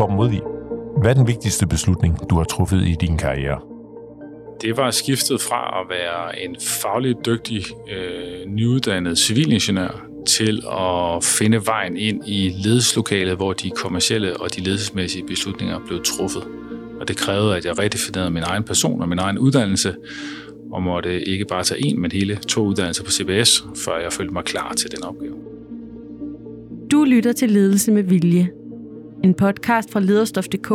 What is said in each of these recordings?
Torben Modvig, hvad er den vigtigste beslutning, du har truffet i din karriere? Det var skiftet fra at være en fagligt dygtig, øh, nyuddannet civilingeniør til at finde vejen ind i ledelseslokalet, hvor de kommercielle og de ledelsesmæssige beslutninger blev truffet. Og det krævede, at jeg redefinerede min egen person og min egen uddannelse, og måtte ikke bare tage en, men hele to uddannelser på CBS, før jeg følte mig klar til den opgave. Du lytter til Ledelse med Vilje. En podcast fra lederstof.dk,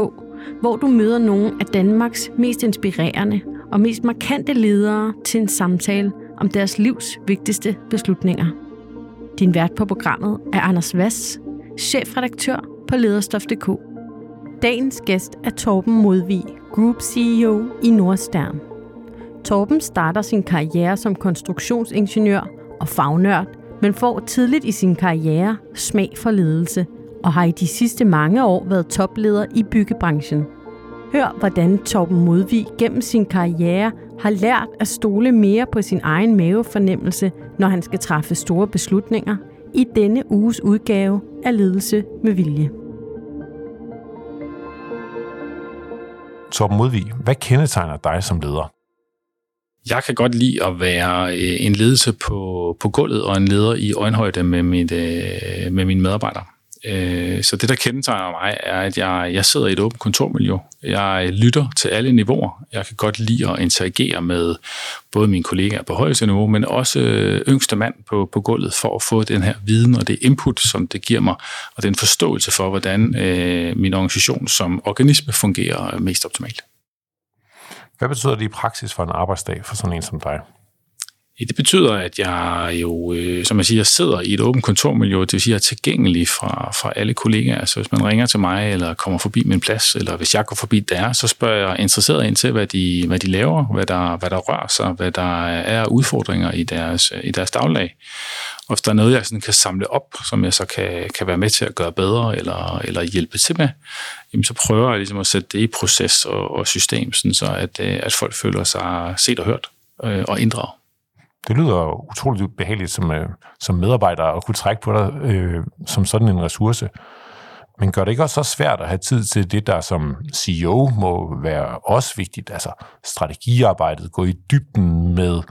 hvor du møder nogle af Danmarks mest inspirerende og mest markante ledere til en samtale om deres livs vigtigste beslutninger. Din vært på programmet er Anders Vass, chefredaktør på lederstof.dk. Dagens gæst er Torben Modvig, Group CEO i Nordstern. Torben starter sin karriere som konstruktionsingeniør og fagnørd, men får tidligt i sin karriere smag for ledelse og har i de sidste mange år været topleder i byggebranchen. Hør, hvordan Torben Modvig gennem sin karriere har lært at stole mere på sin egen mavefornemmelse, når han skal træffe store beslutninger i denne uges udgave af Ledelse med Vilje. Torben Modvig, hvad kendetegner dig som leder? Jeg kan godt lide at være øh, en ledelse på, på gulvet og en leder i øjenhøjde med, mit, øh, med mine medarbejdere. Øh, så det, der kendetegner mig, er, at jeg, jeg sidder i et åbent kontormiljø. Jeg lytter til alle niveauer. Jeg kan godt lide at interagere med både mine kollegaer på højeste niveau, men også øh, yngste mand på, på gulvet, for at få den her viden og det input, som det giver mig, og den forståelse for, hvordan øh, min organisation som organisme fungerer mest optimalt. Hvad betyder det i praksis for en arbejdsdag for sådan en som dig? Det betyder, at jeg jo, øh, som jeg siger, sidder i et åbent kontormiljø, det vil sige, at jeg er tilgængelig fra, fra alle kollegaer. Så hvis man ringer til mig, eller kommer forbi min plads, eller hvis jeg går forbi der, så spørger jeg interesseret ind til, hvad de, hvad de laver, hvad der, hvad der rører sig, hvad der er udfordringer i deres, i deres daglag. Og hvis der er noget, jeg sådan kan samle op, som jeg så kan, kan være med til at gøre bedre, eller, eller hjælpe til med, jamen så prøver jeg ligesom at sætte det i proces og, og system, sådan så at, øh, at folk føler sig set og hørt øh, og inddraget. Det lyder utroligt behageligt som, øh, som medarbejder at kunne trække på dig øh, som sådan en ressource. Men gør det ikke også så svært at have tid til det, der som CEO må være også vigtigt, altså strategiarbejdet, gå i dybden med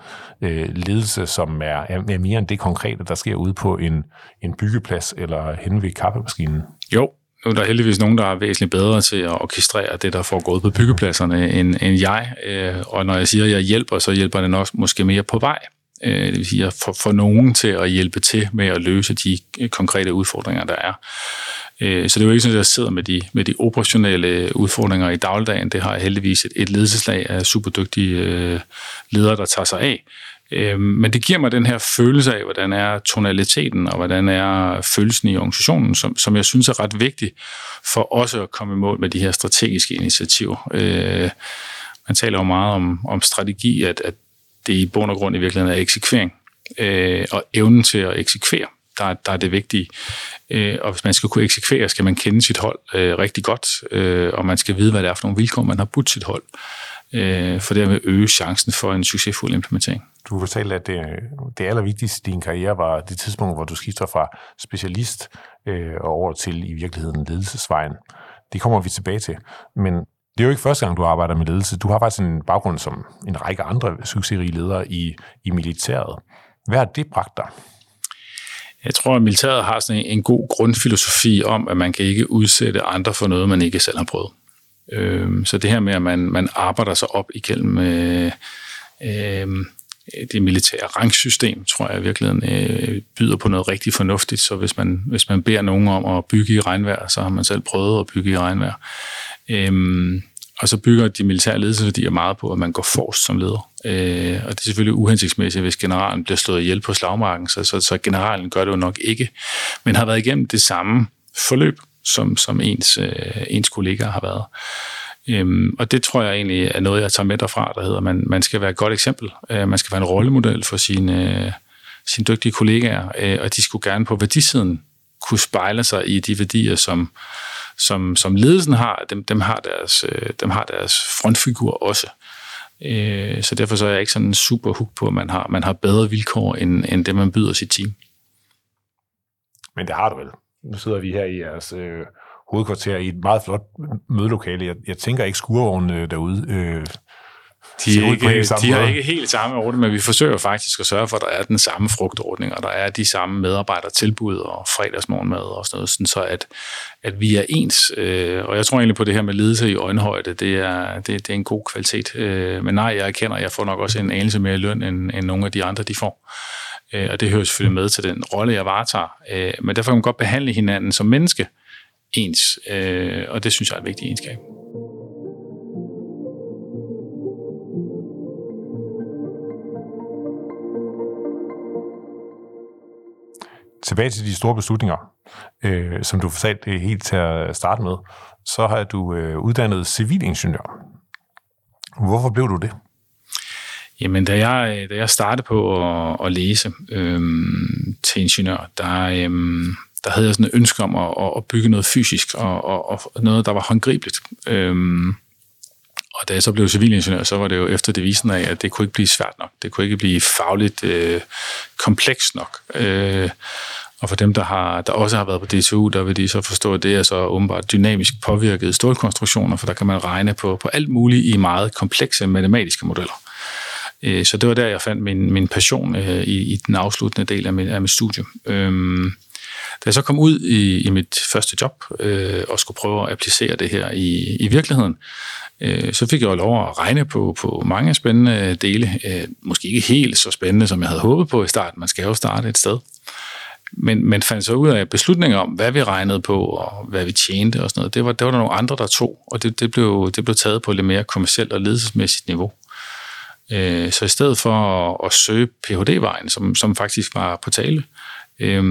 øh, ledelse, som er, er mere end det konkrete, der sker ude på en, en byggeplads eller hen ved kaffemaskinen? Jo, nu er der heldigvis nogen, der er væsentligt bedre til at orkestrere det, der foregår på byggepladserne, end, end jeg. Øh, og når jeg siger, at jeg hjælper, så hjælper den også måske mere på vej. Øh, det vil sige, at få nogen til at hjælpe til med at løse de øh, konkrete udfordringer, der er. Øh, så det er jo ikke sådan, at jeg sidder med de, med de operationelle udfordringer i dagligdagen. Det har jeg heldigvis et, et ledelseslag af superdygtige øh, ledere, der tager sig af. Øh, men det giver mig den her følelse af, hvordan er tonaliteten, og hvordan er følelsen i organisationen, som, som jeg synes er ret vigtig for også at komme i mål med de her strategiske initiativer. Øh, man taler jo meget om, om strategi, at, at det i bund og grund i virkeligheden er eksekvering. Øh, og evnen til at eksekvere, der, der er det vigtige. Øh, og hvis man skal kunne eksekvere, skal man kende sit hold øh, rigtig godt, øh, og man skal vide, hvad det er for nogle vilkår, man har budt sit hold, øh, for dermed øge chancen for en succesfuld implementering. Du fortalte, at det, det allervigtigste i din karriere var det tidspunkt, hvor du skifter fra specialist øh, over til i virkeligheden ledelsesvejen. Det kommer vi tilbage til. Men det er jo ikke første gang, du arbejder med ledelse. Du har faktisk en baggrund som en række andre succesrige ledere i, i militæret. Hvad har det bragt dig? Jeg tror, at militæret har sådan en, god grundfilosofi om, at man kan ikke udsætte andre for noget, man ikke selv har prøvet. Øhm, så det her med, at man, man arbejder sig op igennem øh, øh, det militære rangsystem, tror jeg i virkeligheden øh, byder på noget rigtig fornuftigt. Så hvis man, hvis man beder nogen om at bygge i regnvejr, så har man selv prøvet at bygge i regnvejr. Øhm, og så bygger de militære ledelsesværdier meget på, at man går forrest som leder. Øh, og det er selvfølgelig uhensigtsmæssigt, hvis generalen bliver slået ihjel på slagmarken, så, så, så generalen gør det jo nok ikke, men har været igennem det samme forløb, som, som ens, øh, ens kollegaer har været. Øhm, og det tror jeg egentlig er noget, jeg tager med derfra, der hedder, at man, man skal være et godt eksempel. Øh, man skal være en rollemodel for sine, øh, sine dygtige kollegaer, øh, og de skulle gerne på værdisiden kunne spejle sig i de værdier, som, som, som ledelsen har, dem, dem, har deres, øh, dem har deres frontfigur også. Øh, så derfor så er jeg ikke sådan super hook på, at man har, man har bedre vilkår, end, end det, man byder sit team. Men det har du vel. Nu sidder vi her i jeres øh, hovedkvarter i et meget flot mødelokale. Jeg, jeg tænker ikke skurvogne derude. Øh, de, er ikke, de har ikke helt samme ordning, men vi forsøger faktisk at sørge for, at der er den samme frugtordning, og der er de samme medarbejdertilbud og fredagsmorgenmad og sådan noget, sådan så at, at vi er ens. Øh, og jeg tror egentlig på det her med ledelse i øjenhøjde, det er, det, det er en god kvalitet. Øh, men nej, jeg erkender, at jeg får nok også en anelse mere løn, end, end nogle af de andre, de får. Øh, og det hører selvfølgelig med til den rolle, jeg varetager. men derfor kan man godt behandle hinanden som menneske ens, og det synes jeg er et vigtigt egenskab. Tilbage til de store beslutninger, øh, som du fortalte helt til at starte med, så har du øh, uddannet civilingeniør. Hvorfor blev du det? Jamen, da jeg, da jeg startede på at, at læse øh, til ingeniør, der, øh, der havde jeg sådan et ønske om at, at bygge noget fysisk og, og, og noget, der var håndgribeligt. Øh, og da jeg så blev civilingeniør, så var det jo efter devisen af, at det kunne ikke blive svært nok. Det kunne ikke blive fagligt øh, komplekst nok. Øh, og for dem, der, har, der også har været på DTU, der vil de så forstå, at det er så åbenbart dynamisk påvirkede stålkonstruktioner, for der kan man regne på, på alt muligt i meget komplekse matematiske modeller. Øh, så det var der, jeg fandt min, min passion øh, i, i den afsluttende del af mit, af mit studie. Øh, da jeg så kom ud i, i mit første job øh, og skulle prøve at applicere det her i, i virkeligheden, øh, så fik jeg jo lov at regne på, på mange spændende dele. Øh, måske ikke helt så spændende, som jeg havde håbet på i starten. Man skal jo starte et sted. Men, men fandt så ud af beslutninger om, hvad vi regnede på, og hvad vi tjente og sådan noget. Det var, det var der nogle andre, der tog, og det, det, blev, det blev taget på lidt mere kommersielt og ledelsesmæssigt niveau. Øh, så i stedet for at, at søge Ph.D.-vejen, som, som faktisk var på tale, øh,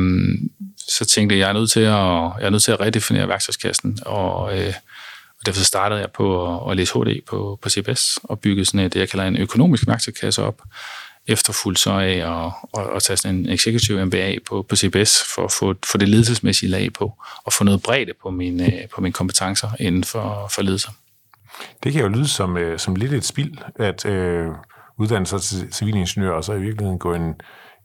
så tænkte jeg, at jeg er nødt til at, jeg er nødt til at redefinere værktøjskassen, og, øh, og derfor startede jeg på at, at læse HD på, på CBS, og bygge sådan et, det, jeg kalder en økonomisk værktøjskasse op, efterfulgt så af at, at, at tage sådan en executive MBA på, på CBS for at få, for det ledelsesmæssige lag på, og få noget bredde på mine, øh, på mine kompetencer inden for, for ledelse. Det kan jo lyde som, øh, som lidt et spild, at øh, uddanne sig til civilingeniør, og så i virkeligheden gå en,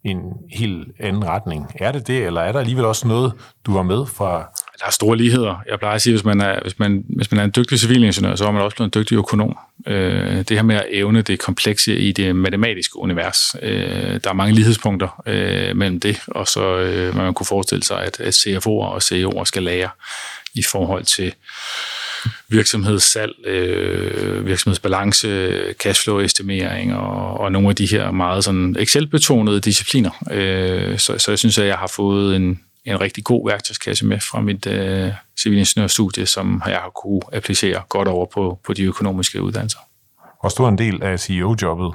en helt anden retning. Er det det, eller er der alligevel også noget, du var med fra der er store ligheder. Jeg plejer at sige, at hvis man er, hvis man, hvis man er en dygtig civilingeniør, så er man også blevet en dygtig økonom. Øh, det her med at evne det komplekse i det matematiske univers. Øh, der er mange lighedspunkter øh, mellem det, og så øh, man kunne forestille sig, at, at CFO'er og CEO'er skal lære i forhold til virksomhedssalg, øh, virksomhedsbalance, cashflow-estimering og, og nogle af de her meget sådan Excel-betonede discipliner. Øh, så, så jeg synes, at jeg har fået en, en rigtig god værktøjskasse med fra mit øh, civilingeniørstudie, som jeg har kunne applicere godt over på, på de økonomiske uddannelser. Hvor stor en del af CEO-jobbet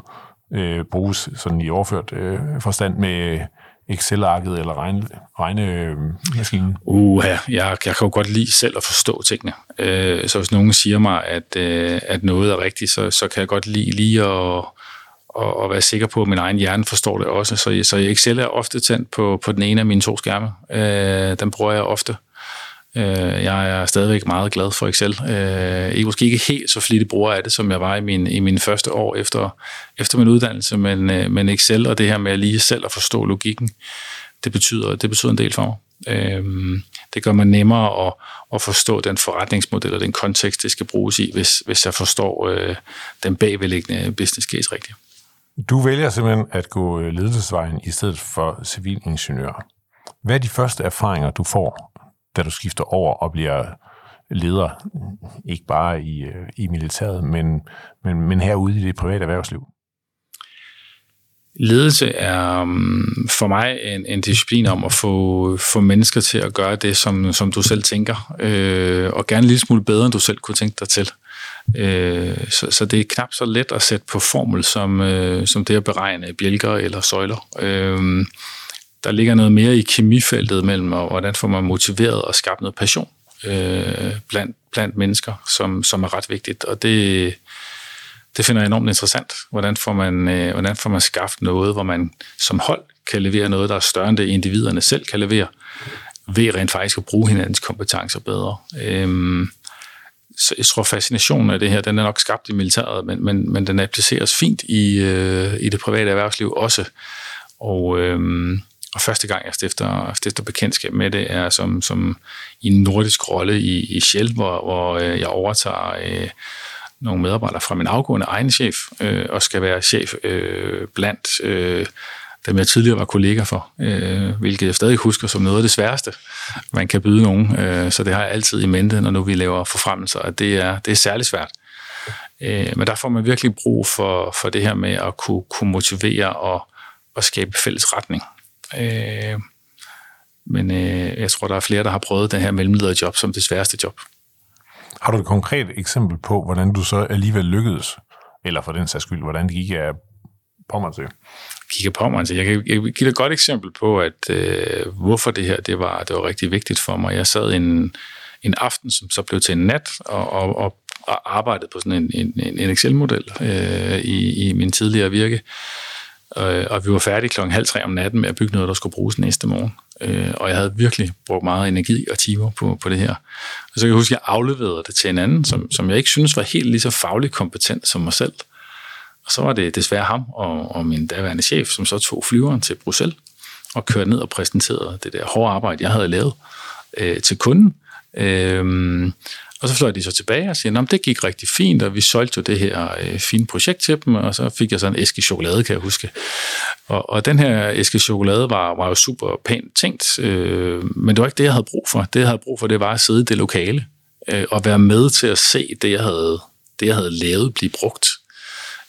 øh, bruges sådan i overført øh, forstand med Excel-arket eller regne, regnemaskinen? Øh, uh, ja, jeg, jeg kan jo godt lide selv at forstå tingene. Øh, så hvis nogen siger mig, at, øh, at noget er rigtigt, så, så kan jeg godt lide lige at og, og være sikker på, at min egen hjerne forstår det også. Så, så Excel er ofte tændt på, på den ene af mine to skærme. Øh, den bruger jeg ofte. Øh, Øh, jeg er stadigvæk meget glad for Excel. Øh, jeg er måske ikke helt så flittig bruger af det, som jeg var i, min, i mine første år efter, efter min uddannelse, men, øh, men Excel og det her med at lige selv at forstå logikken, det betyder, det betyder en del for mig. Øh, det gør mig nemmere at, at forstå den forretningsmodel og den kontekst, det skal bruges i, hvis, hvis jeg forstår øh, den bagvedliggende business case rigtigt. Du vælger simpelthen at gå øh, ledelsesvejen i stedet for civilingeniør. Hvad er de første erfaringer, du får, da du skifter over og bliver leder, ikke bare i, øh, i militæret, men, men, men herude i det private erhvervsliv? Ledelse er mm, for mig en, en disciplin om at få, få mennesker til at gøre det, som, som du selv tænker, øh, og gerne en lille smule bedre, end du selv kunne tænke dig til. Øh, så, så det er knap så let at sætte på formel, som, øh, som det at beregne bjælker eller søjler. Øh, der ligger noget mere i kemifeltet mellem, hvordan får man motiveret og skabt noget passion øh, blandt, blandt mennesker, som, som er ret vigtigt. Og det, det finder jeg enormt interessant. Hvordan får, man, øh, hvordan får man skabt noget, hvor man som hold kan levere noget, der er større end det individerne selv kan levere, ved rent faktisk at bruge hinandens kompetencer bedre. Øh, så jeg tror, fascinationen af det her, den er nok skabt i militæret, men, men, men den appliceres fint i, øh, i det private erhvervsliv også. Og, øh, og første gang, jeg stifter, stifter bekendtskab med det, er som, som i en nordisk rolle i, i Shell, hvor, hvor øh, jeg overtager øh, nogle medarbejdere fra min afgående egen chef, øh, og skal være chef øh, blandt øh, dem, jeg tidligere var kollega for, øh, hvilket jeg stadig husker som noget af det sværeste, man kan byde nogen. Øh, så det har jeg altid i mente, når nu vi laver forfremmelser, at det er, det er særlig svært. Øh, men der får man virkelig brug for, for det her med at kunne, kunne motivere og, og skabe fælles retning. Øh, men øh, jeg tror, der er flere, der har prøvet det her mellemlederjob som det sværeste job. Har du et konkret eksempel på, hvordan du så alligevel lykkedes? Eller for den sags skyld, hvordan det gik af Pommern til? Gik af Pommern til. Jeg kan, jeg kan give dig et godt eksempel på, at øh, hvorfor det her det var, det var rigtig vigtigt for mig. Jeg sad en, en aften, som så blev til en nat, og, og, og arbejdede på sådan en, en, en Excel-model øh, i, i min tidligere virke. Øh, og vi var færdige klokken halv tre om natten med at bygge noget, der skulle bruges næste morgen. Øh, og jeg havde virkelig brugt meget energi og timer på, på det her. Og så kan jeg huske, at jeg afleverede det til en anden, som, som jeg ikke synes var helt lige så fagligt kompetent som mig selv. Og så var det desværre ham og, og min daværende chef, som så tog flyveren til Bruxelles og kørte ned og præsenterede det der hårde arbejde, jeg havde lavet øh, til kunden. Øh, og så fløj de så tilbage og siger, at det gik rigtig fint, og vi solgte jo det her øh, fine projekt til dem, og så fik jeg sådan en æske chokolade, kan jeg huske. Og, og den her æske chokolade var, var jo super pænt tænkt, øh, men det var ikke det, jeg havde brug for. Det, jeg havde brug for, det var at sidde i det lokale, øh, og være med til at se det, jeg havde, det, jeg havde lavet, blive brugt.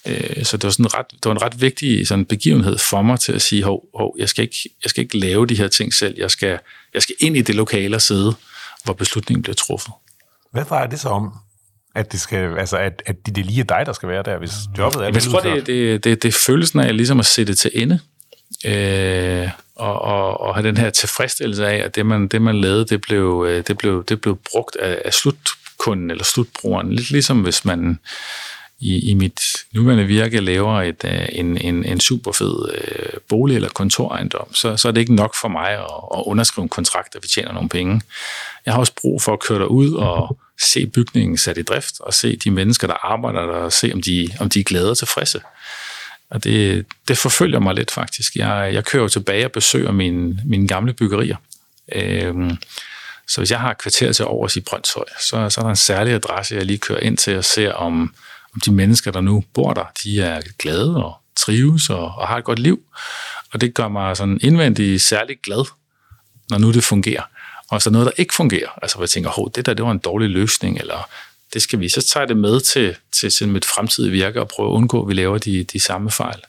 Øh, så det var, sådan ret, det var en ret vigtig sådan begivenhed for mig til at sige, hov, hov jeg, skal ikke, jeg skal ikke lave de her ting selv, jeg skal, jeg skal ind i det lokale og sidde, hvor beslutningen bliver truffet. Hvad drejer det så om? At det, skal, altså at, at det, det lige er dig, der skal være der, hvis jobbet er Jeg tror, det, det, det, det er følelsen af ligesom at sætte til ende. Øh, og, og, og have den her tilfredsstillelse af, at det, man, det, man lavede, det blev, øh, det blev, det blev brugt af, af slutkunden eller slutbrugeren. Lidt ligesom hvis man i, i mit nuværende virke laver et, øh, en, en, en super fed øh, bolig- eller kontorejendom, så, så er det ikke nok for mig at, at underskrive en kontrakt, der vi tjener nogle penge. Jeg har også brug for at køre derud og se bygningen sat i drift, og se de mennesker, der arbejder der, og se, om de, om de er glade og tilfredse. Og det, det forfølger mig lidt faktisk. Jeg, jeg kører tilbage og besøger mine, mine gamle byggerier. Øhm, så hvis jeg har et kvarter til overs i Brøndshøj, så, så er der en særlig adresse, jeg lige kører ind til og ser, om, om de mennesker, der nu bor der, de er glade og trives og, og har et godt liv. Og det gør mig sådan indvendigt særlig glad, når nu det fungerer. Og så noget, der ikke fungerer, altså hvor jeg tænker, hov, det der, det var en dårlig løsning, eller det skal vi, så tager det med til, til, til mit fremtidige virke og prøve at undgå, at vi laver de, de samme fejl.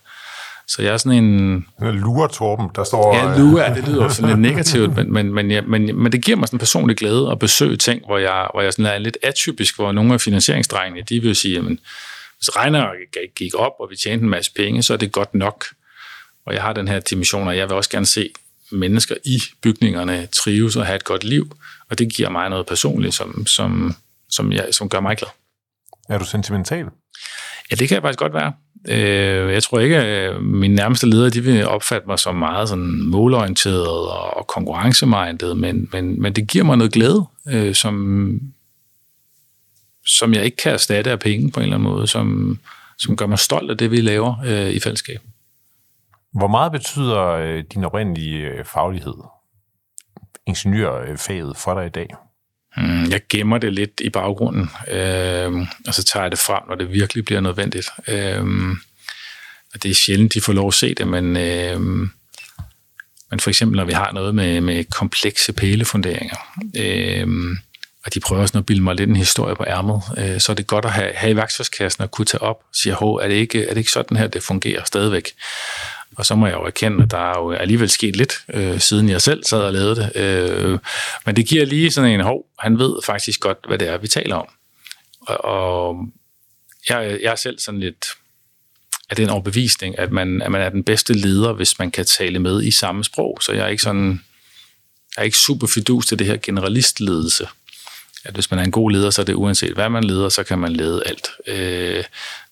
Så jeg er sådan en... Lure Torben, der står... Ja, lure, det lyder sådan lidt negativt, men, men, men, ja, men, men det giver mig sådan en personlig glæde at besøge ting, hvor jeg, hvor jeg sådan er lidt atypisk, hvor nogle af finansieringsdrengene, de vil sige, jamen, hvis regnearket gik op, og vi tjente en masse penge, så er det godt nok. Og jeg har den her dimension, og jeg vil også gerne se mennesker i bygningerne trives og have et godt liv, og det giver mig noget personligt, som, som, som, jeg, som gør mig glad. Er du sentimental? Ja, det kan jeg faktisk godt være. Øh, jeg tror ikke, at mine nærmeste ledere de vil opfatte mig som meget sådan målorienteret og konkurrencemindet, men, men, men det giver mig noget glæde, øh, som, som jeg ikke kan erstatte af penge på en eller anden måde, som, som gør mig stolt af det, vi laver øh, i fællesskab. Hvor meget betyder øh, din oprindelige øh, faglighed, ingeniørfaget, for dig i dag? Mm, jeg gemmer det lidt i baggrunden, øh, og så tager jeg det frem, når det virkelig bliver nødvendigt. Øh, og det er sjældent, de får lov at se det, men, øh, men for eksempel, når vi har noget med, med komplekse pælefunderinger, øh, og de prøver sådan at bilde mig lidt en historie på ærmet, øh, så er det godt at have, have i værktøjskassen og kunne tage op og sige, er det, ikke, er det ikke sådan her, det fungerer stadigvæk? Og så må jeg jo erkende, at der er jo alligevel sket lidt, øh, siden jeg selv sad og lavede det. Øh, men det giver lige sådan en, hov, han ved faktisk godt, hvad det er, vi taler om. Og, og jeg, jeg er selv sådan lidt af den overbevisning, at man, at man er den bedste leder, hvis man kan tale med i samme sprog. Så jeg er ikke sådan, jeg er ikke super fidus til det her generalistledelse at hvis man er en god leder, så er det uanset hvad man leder, så kan man lede alt. Øh,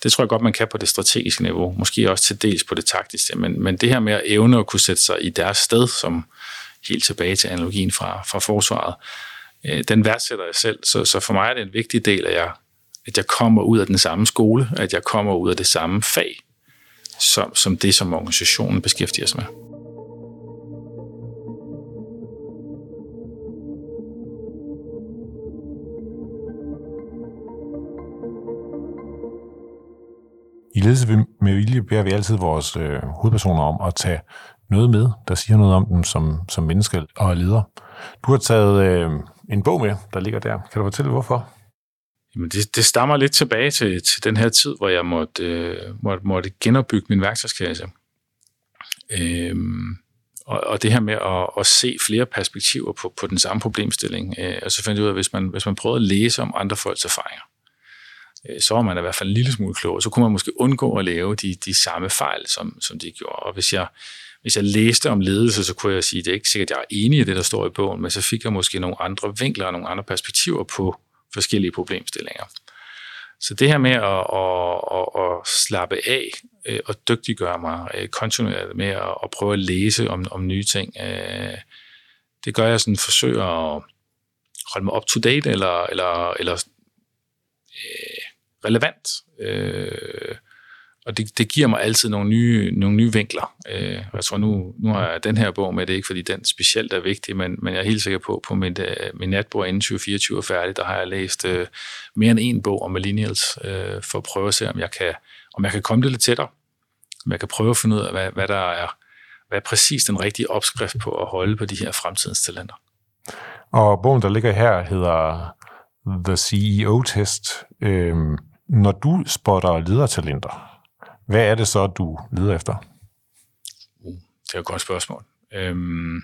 det tror jeg godt, man kan på det strategiske niveau, måske også til dels på det taktiske, men, men det her med at evne at kunne sætte sig i deres sted, som helt tilbage til analogien fra, fra forsvaret, øh, den værdsætter jeg selv, så, så for mig er det en vigtig del, at jeg, at jeg kommer ud af den samme skole, at jeg kommer ud af det samme fag, som, som det, som organisationen beskæftiger sig med. Ledelse med Vilje beder vi altid vores øh, hovedpersoner om at tage noget med, der siger noget om dem som, som menneske og leder. Du har taget øh, en bog med, der ligger der. Kan du fortælle, hvorfor? Jamen det, det stammer lidt tilbage til, til den her tid, hvor jeg måtte, øh, måtte, måtte genopbygge min værktøjskasse. Øhm, og, og det her med at, at se flere perspektiver på, på den samme problemstilling. Øh, og så fandt jeg ud af, at hvis man, hvis man prøvede at læse om andre folks erfaringer, Øh, så var man i hvert fald en lille smule klogere. Så kunne man måske undgå at lave de, de samme fejl, som, som de gjorde. Og hvis jeg, hvis jeg læste om ledelse, så kunne jeg sige, at det er ikke sikkert, at jeg er enig i det, der står i bogen, men så fik jeg måske nogle andre vinkler og nogle andre perspektiver på forskellige problemstillinger. Så det her med at, at, at, at slappe af øh, og dygtiggøre mig øh, kontinuerligt med at, at prøve at læse om, om nye ting, det gør jeg sådan forsøger at holde mig up to date eller, eller, eller relevant. Øh, og det, det giver mig altid nogle nye, nogle nye vinkler. Øh, jeg tror, nu, nu har jeg den her bog med, det er ikke fordi den specielt er vigtig, men, men jeg er helt sikker på, på mit, uh, min natbord inden 2024 er færdig, der har jeg læst uh, mere end en bog om millennials, uh, for at prøve at se, om jeg kan, om jeg kan komme det lidt tættere. Om jeg kan prøve at finde ud af, hvad, hvad der er, hvad er præcis den rigtige opskrift på at holde på de her fremtidens talenter. Og bogen, der ligger her, hedder The CEO-test. Øhm, når du spotter ledertalenter, hvad er det så, du leder efter? Uh, det er et godt spørgsmål. Øhm,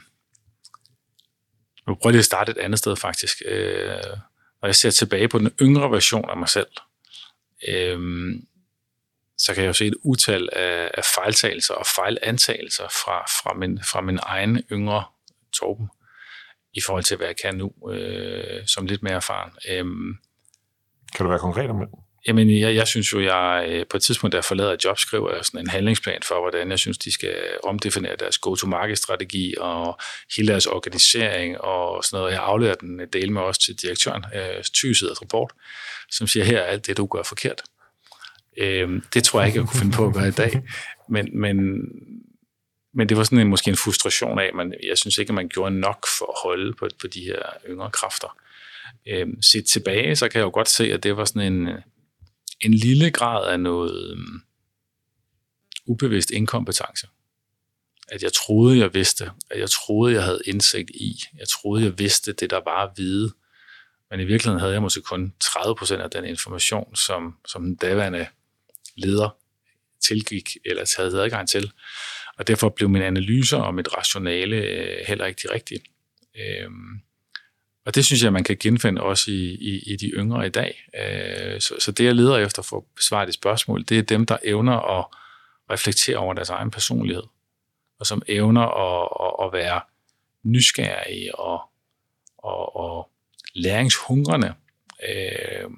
nu prøver jeg at starte et andet sted faktisk. Øh, når jeg ser tilbage på den yngre version af mig selv, øh, så kan jeg jo se et utal af, af fejltagelser og fejlantagelser fra, fra, min, fra min egen yngre Torben, i forhold til, hvad jeg kan nu, øh, som lidt mere erfaren. Øh, kan du være konkret om det? Jamen, jeg, jeg synes jo, jeg øh, på et tidspunkt, der forlader et job, skriver jeg sådan en handlingsplan for, hvordan jeg synes, de skal omdefinere deres go-to-market-strategi og hele deres organisering og sådan noget. Jeg afleverer den del med også til direktøren, øh, 20 siders rapport, som siger, her er alt det, du gør forkert. Øh, det tror jeg ikke, jeg kunne finde på at gøre i dag. Men, men, men det var sådan en, måske en frustration af, at jeg synes ikke, at man gjorde nok for at holde på, på de her yngre kræfter. Øh, set tilbage, så kan jeg jo godt se, at det var sådan en en lille grad af noget um, ubevidst inkompetence. At jeg troede, jeg vidste, at jeg troede, jeg havde indsigt i, jeg troede, jeg vidste det, der var at vide. Men i virkeligheden havde jeg måske kun 30% af den information, som, som den daværende leder tilgik eller havde adgang til. Og derfor blev min analyser og mit rationale øh, heller ikke de rigtige. Øhm, og det synes jeg, man kan genfinde også i, i, i de yngre i dag. Øh, så, så det, jeg leder efter for at besvare det spørgsmål, det er dem, der evner at reflektere over deres egen personlighed, og som evner at, at, at være nysgerrige og, og, og læringshungrende. Øh,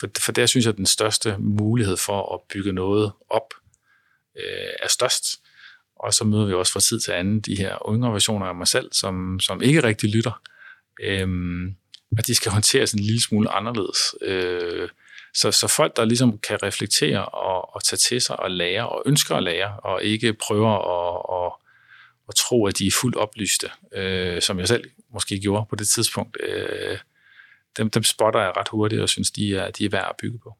for, for der synes jeg, at den største mulighed for at bygge noget op øh, er størst. Og så møder vi også fra tid til anden de her yngre versioner af mig selv, som, som ikke rigtig lytter, Øhm, og de skal håndteres en lille smule anderledes. Øh, så, så folk, der ligesom kan reflektere og, og tage til sig og lære og ønsker at lære, og ikke prøver at, at, at tro, at de er fuldt oplyste, øh, som jeg selv måske gjorde på det tidspunkt, øh, dem, dem spotter jeg ret hurtigt og synes, de er, de er værd at bygge på.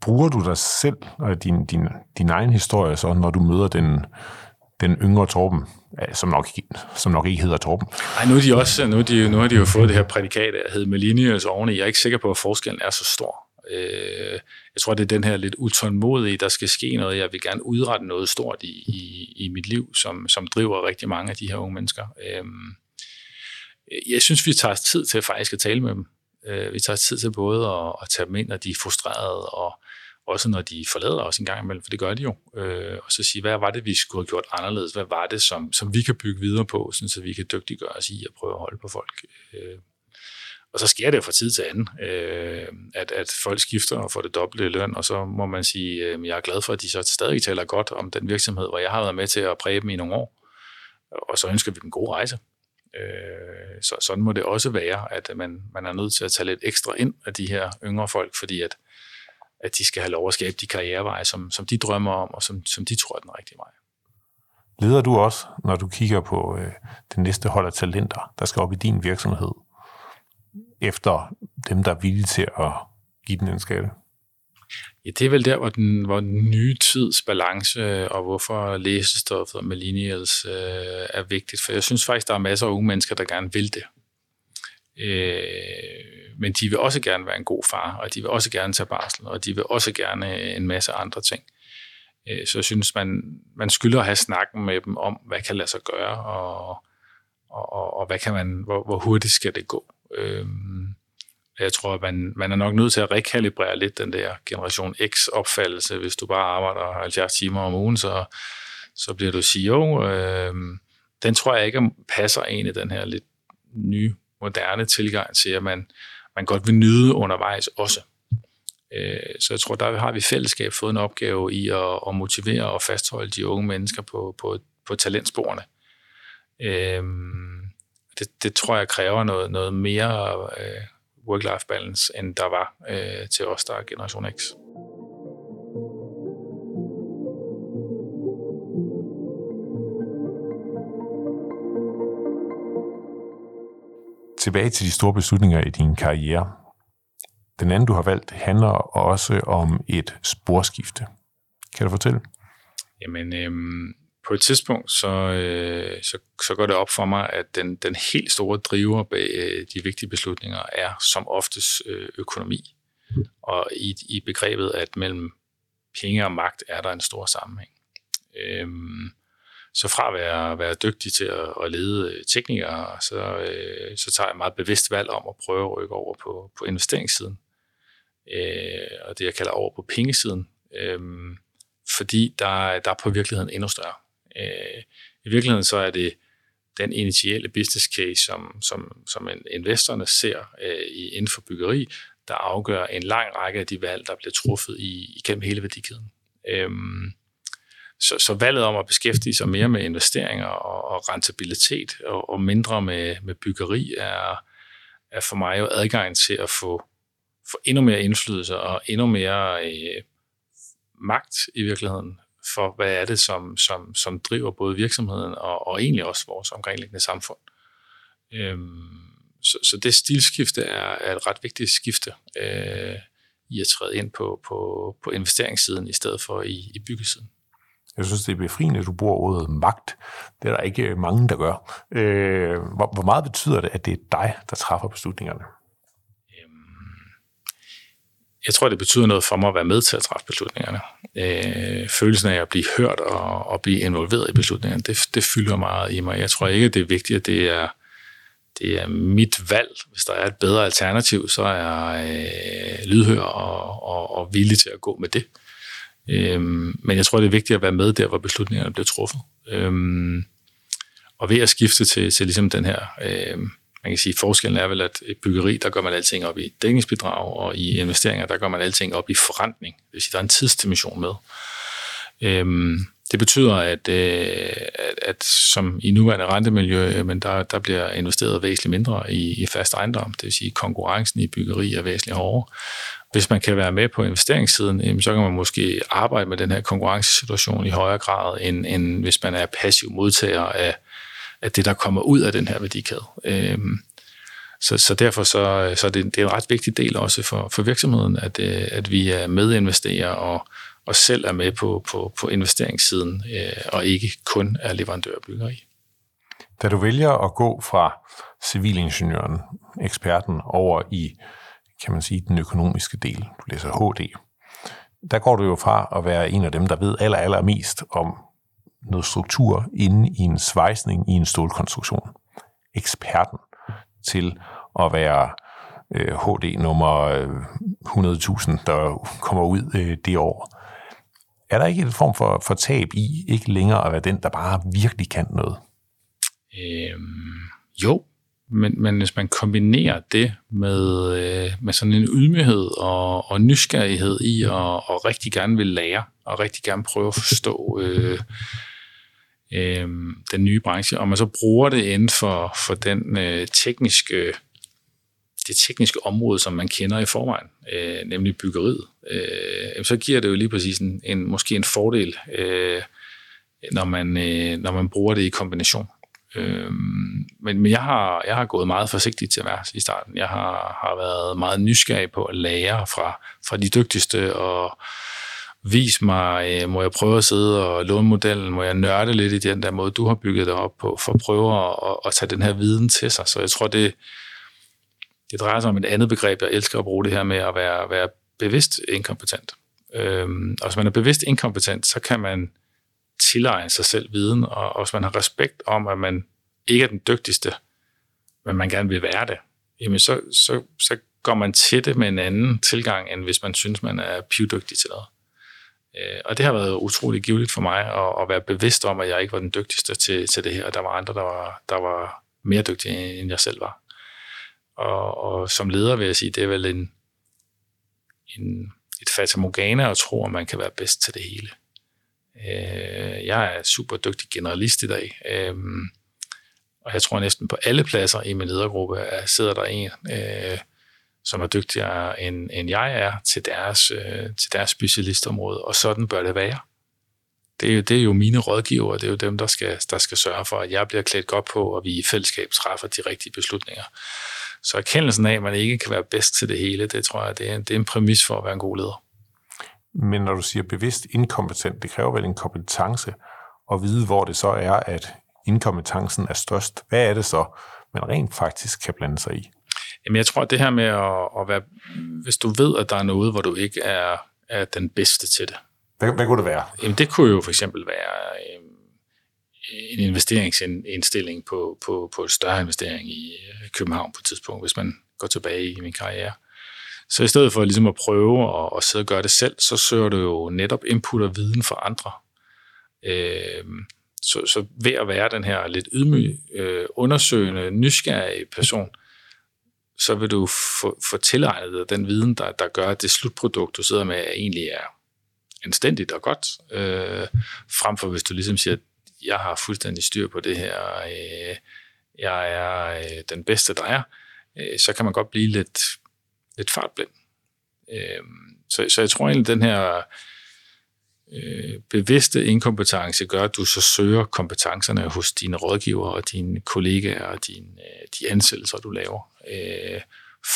Bruger du dig selv og din, din, din egen historie så, når du møder den, den yngre Torben, øh, som nok, som nok ikke hedder Torben. Nej, nu, er de også, nu, er de, nu har de jo fået det her prædikat af at Millennials oveni. Jeg er ikke sikker på, at forskellen er så stor. Øh, jeg tror, det er den her lidt utålmodige, der skal ske noget. Jeg vil gerne udrette noget stort i, i, i mit liv, som, som driver rigtig mange af de her unge mennesker. Øh, jeg synes, vi tager tid til faktisk at tale med dem. Øh, vi tager tid til både at, at tage dem ind, når de er frustrerede, og også når de forlader os en gang imellem, for det gør de jo, øh, og så sige, hvad var det, vi skulle have gjort anderledes? Hvad var det, som, som vi kan bygge videre på, sådan, så vi kan dygtiggøre os i at prøve at holde på folk? Øh, og så sker det jo fra tid til anden, øh, at, at folk skifter og får det dobbelte løn, og så må man sige, øh, jeg er glad for, at de så stadig taler godt om den virksomhed, hvor jeg har været med til at præge dem i nogle år, og så ønsker vi dem en god rejse. Øh, så sådan må det også være, at man, man er nødt til at tage lidt ekstra ind af de her yngre folk, fordi at at de skal have lov at skabe de karriereveje, som, som de drømmer om, og som, som de tror er den rigtige vej. Leder du også, når du kigger på øh, det næste hold af talenter, der skal op i din virksomhed, efter dem, der er villige til at give den en skade? Ja, det er vel der, hvor den, hvor den nye tids balance og hvorfor læsestoffet og millennials øh, er vigtigt. For jeg synes faktisk, der er masser af unge mennesker, der gerne vil det. Øh, men de vil også gerne være en god far, og de vil også gerne tage barsel, og de vil også gerne øh, en masse andre ting. Øh, så jeg synes, man, man skylder at have snakken med dem om, hvad kan lade sig gøre, og, og, og, og hvad kan man, hvor, hvor hurtigt skal det gå. Øh, jeg tror, at man, man er nok nødt til at rekalibrere lidt den der generation X-opfattelse. Hvis du bare arbejder 70 timer om ugen, så, så bliver du CEO. Øh, den tror jeg ikke passer ind i den her lidt nye, moderne tilgang til, at man, man godt vil nyde undervejs også. Øh, så jeg tror, der har vi i fællesskab fået en opgave i at, at motivere og fastholde de unge mennesker på, på, på talentsporene. Øh, det, det tror jeg kræver noget, noget mere øh, work-life balance, end der var til os, der er Generation X. Tilbage til de store beslutninger i din karriere. Den anden, du har valgt, handler også om et sporskifte. Kan du fortælle? Jamen, øhm, på et tidspunkt, så, øh, så, så går det op for mig, at den, den helt store driver bag øh, de vigtige beslutninger er som oftest øh, økonomi. Og i, i begrebet, at mellem penge og magt er der en stor sammenhæng. Øhm, så fra at være, være dygtig til at, at lede øh, teknikere, så, øh, så tager jeg meget bevidst valg om at prøve at rykke over på, på investeringssiden. Øh, og det jeg kalder over på pengesiden. Øh, fordi der, der er på virkeligheden endnu større. Øh, I virkeligheden så er det den initiale business case, som, som, som investorerne ser øh, inden for byggeri, der afgør en lang række af de valg, der bliver truffet i, igennem hele værdikæden. Øhm, så, så valget om at beskæftige sig mere med investeringer og, og rentabilitet og, og mindre med, med byggeri er, er for mig jo adgang til at få, få endnu mere indflydelse og endnu mere øh, magt i virkeligheden for, hvad er det, som, som, som driver både virksomheden og, og egentlig også vores omkringliggende samfund. Øhm, så, så det stilskifte er, er et ret vigtigt skifte øh, i at træde ind på, på, på investeringssiden i stedet for i, i byggesiden. Jeg synes, det er befriende, at du bruger ordet magt. Det er der ikke øh, mange, der gør. Øh, hvor, hvor meget betyder det, at det er dig, der træffer beslutningerne? Øhm, jeg tror, det betyder noget for mig at være med til at træffe beslutningerne. Øh, følelsen af at blive hørt og, og blive involveret i beslutningerne, det, det fylder meget i mig. Jeg tror ikke, det er vigtigt, at det er, det er mit valg. Hvis der er et bedre alternativ, så er jeg øh, lydhør og, og, og villig til at gå med det. Øh, Øhm, men jeg tror, det er vigtigt at være med der, hvor beslutningerne bliver truffet. Øhm, og ved at skifte til, til ligesom den her... Øh, man kan sige, forskellen er vel, at i byggeri, der gør man alting op i dækningsbidrag, og i investeringer, der gør man alting op i forrentning. Det vil sige, der er en tidsdimension med. Øhm, det betyder, at, øh, at, at som i nuværende rentemiljø, men der, der bliver investeret væsentligt mindre i, i fast ejendom. Det vil sige, at konkurrencen i byggeri er væsentligt hårdere. Hvis man kan være med på investeringssiden, så kan man måske arbejde med den her konkurrencesituation i højere grad, end, end hvis man er passiv modtager af, af det, der kommer ud af den her værdikæde. Øhm, så, så derfor så, så det, det er en ret vigtig del også for, for virksomheden, at, øh, at vi er medinvesterer og, og selv er med på, på, på investeringssiden, øh, og ikke kun er leverandørbygger i. Da du vælger at gå fra civilingeniøren, eksperten, over i, kan man sige, den økonomiske del, du læser HD, der går du jo fra at være en af dem, der ved aller, aller mest om noget struktur inde i en svejsning i en stålkonstruktion. Eksperten til at være øh, HD nummer øh, 100.000, der kommer ud øh, det år. Er der ikke en form for, for tab i ikke længere at være den, der bare virkelig kan noget? Øhm, jo, men, men hvis man kombinerer det med, øh, med sådan en ydmyghed og, og nysgerrighed i at og rigtig gerne vil lære, og rigtig gerne prøve at forstå øh, øh, den nye branche, og man så bruger det inden for, for den øh, tekniske, det tekniske område, som man kender i forvejen, øh, nemlig byggeriet, øh, så giver det jo lige præcis en, en måske en fordel, øh, når, man, øh, når man bruger det i kombination. Øhm, men men jeg, har, jeg har gået meget forsigtigt til værks i starten. Jeg har, har været meget nysgerrig på at lære fra, fra de dygtigste og vis mig, øh, må jeg prøve at sidde og låne modellen, må jeg nørde lidt i den der måde, du har bygget det op på, for at prøve at, at tage den her viden til sig. Så jeg tror, det, det drejer sig om et andet begreb, jeg elsker at bruge det her med at være, være bevidst inkompetent. Øhm, og hvis man er bevidst inkompetent, så kan man tilegne sig selv viden, og, også man har respekt om, at man ikke er den dygtigste, men man gerne vil være det, jamen så, så, så går man til det med en anden tilgang, end hvis man synes, man er pivdygtig til noget. Øh, og det har været utrolig givetigt for mig at, at være bevidst om, at jeg ikke var den dygtigste til, til det her, og der var andre, der var, der var mere dygtige, end jeg selv var. Og, og som leder vil jeg sige, det er vel en, en, et fatamorgana at tro, at man kan være bedst til det hele. Øh, jeg er super dygtig generalist i dag, øh, og jeg tror næsten på alle pladser i min ledergruppe er, sidder der en, øh, som er dygtigere end, end jeg er til deres, øh, til deres specialistområde, og sådan bør det være. Det er, jo, det er jo mine rådgiver, det er jo dem, der skal, der skal sørge for, at jeg bliver klædt godt på, og vi i fællesskab træffer de rigtige beslutninger. Så erkendelsen af, at man ikke kan være bedst til det hele, det tror jeg, det er, det er en præmis for at være en god leder. Men når du siger bevidst inkompetent, det kræver vel en kompetence at vide, hvor det så er, at inkompetencen er størst. Hvad er det så, man rent faktisk kan blande sig i? Jamen, jeg tror, at det her med at, at være... Hvis du ved, at der er noget, hvor du ikke er, er den bedste til det. Hvad, hvad kunne det være? Jamen, det kunne jo for eksempel være øhm, en investeringsindstilling på, på, på et større investering i øh, København på et tidspunkt, hvis man går tilbage i min karriere. Så i stedet for ligesom at prøve at, at sidde og gøre det selv, så søger du jo netop input og viden fra andre. Øh, så, så ved at være den her lidt ydmyg, øh, undersøgende, nysgerrige person, så vil du få, få tilegnet dig den viden, der, der gør, at det slutprodukt, du sidder med, egentlig er anstændigt og godt, øh, frem for hvis du ligesom siger, jeg har fuldstændig styr på det her, øh, jeg er øh, den bedste, der er, øh, så kan man godt blive lidt, lidt fartblind. Øh, så, så jeg tror egentlig, den her øh, bevidste inkompetence gør, at du så søger kompetencerne hos dine rådgiver og dine kollegaer og dine, øh, de ansættelser, du laver, øh,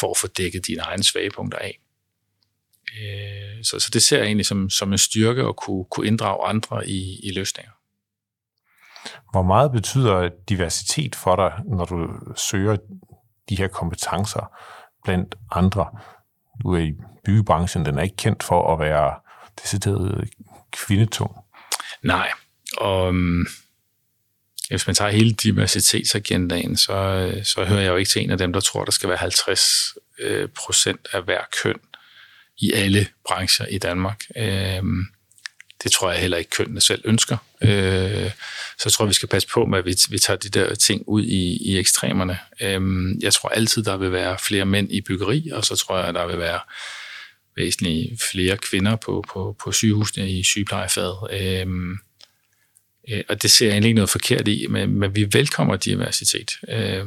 for at få dækket dine egne svagepunkter af. Øh, så, så det ser jeg egentlig som, som en styrke at kunne, kunne inddrage andre i, i løsninger. Hvor meget betyder diversitet for dig, når du søger de her kompetencer blandt andre? Du er i byggebranchen, den er ikke kendt for at være decideret kvindetung. Nej, og øhm, hvis man tager hele diversitetsagendaen, så, så hører jeg jo ikke til en af dem, der tror, der skal være 50 øh, procent af hver køn i alle brancher i Danmark. Øh, det tror jeg heller ikke kønnene selv ønsker. Øh, så jeg vi skal passe på med, at vi, vi tager de der ting ud i, i ekstremerne. Øh, jeg tror altid, der vil være flere mænd i byggeri, og så tror jeg, der vil være væsentligt flere kvinder på, på, på sygehusene i sygeplejefaget. Øhm, øh, og det ser jeg egentlig ikke noget forkert i, men, men vi velkommer diversitet. Øh,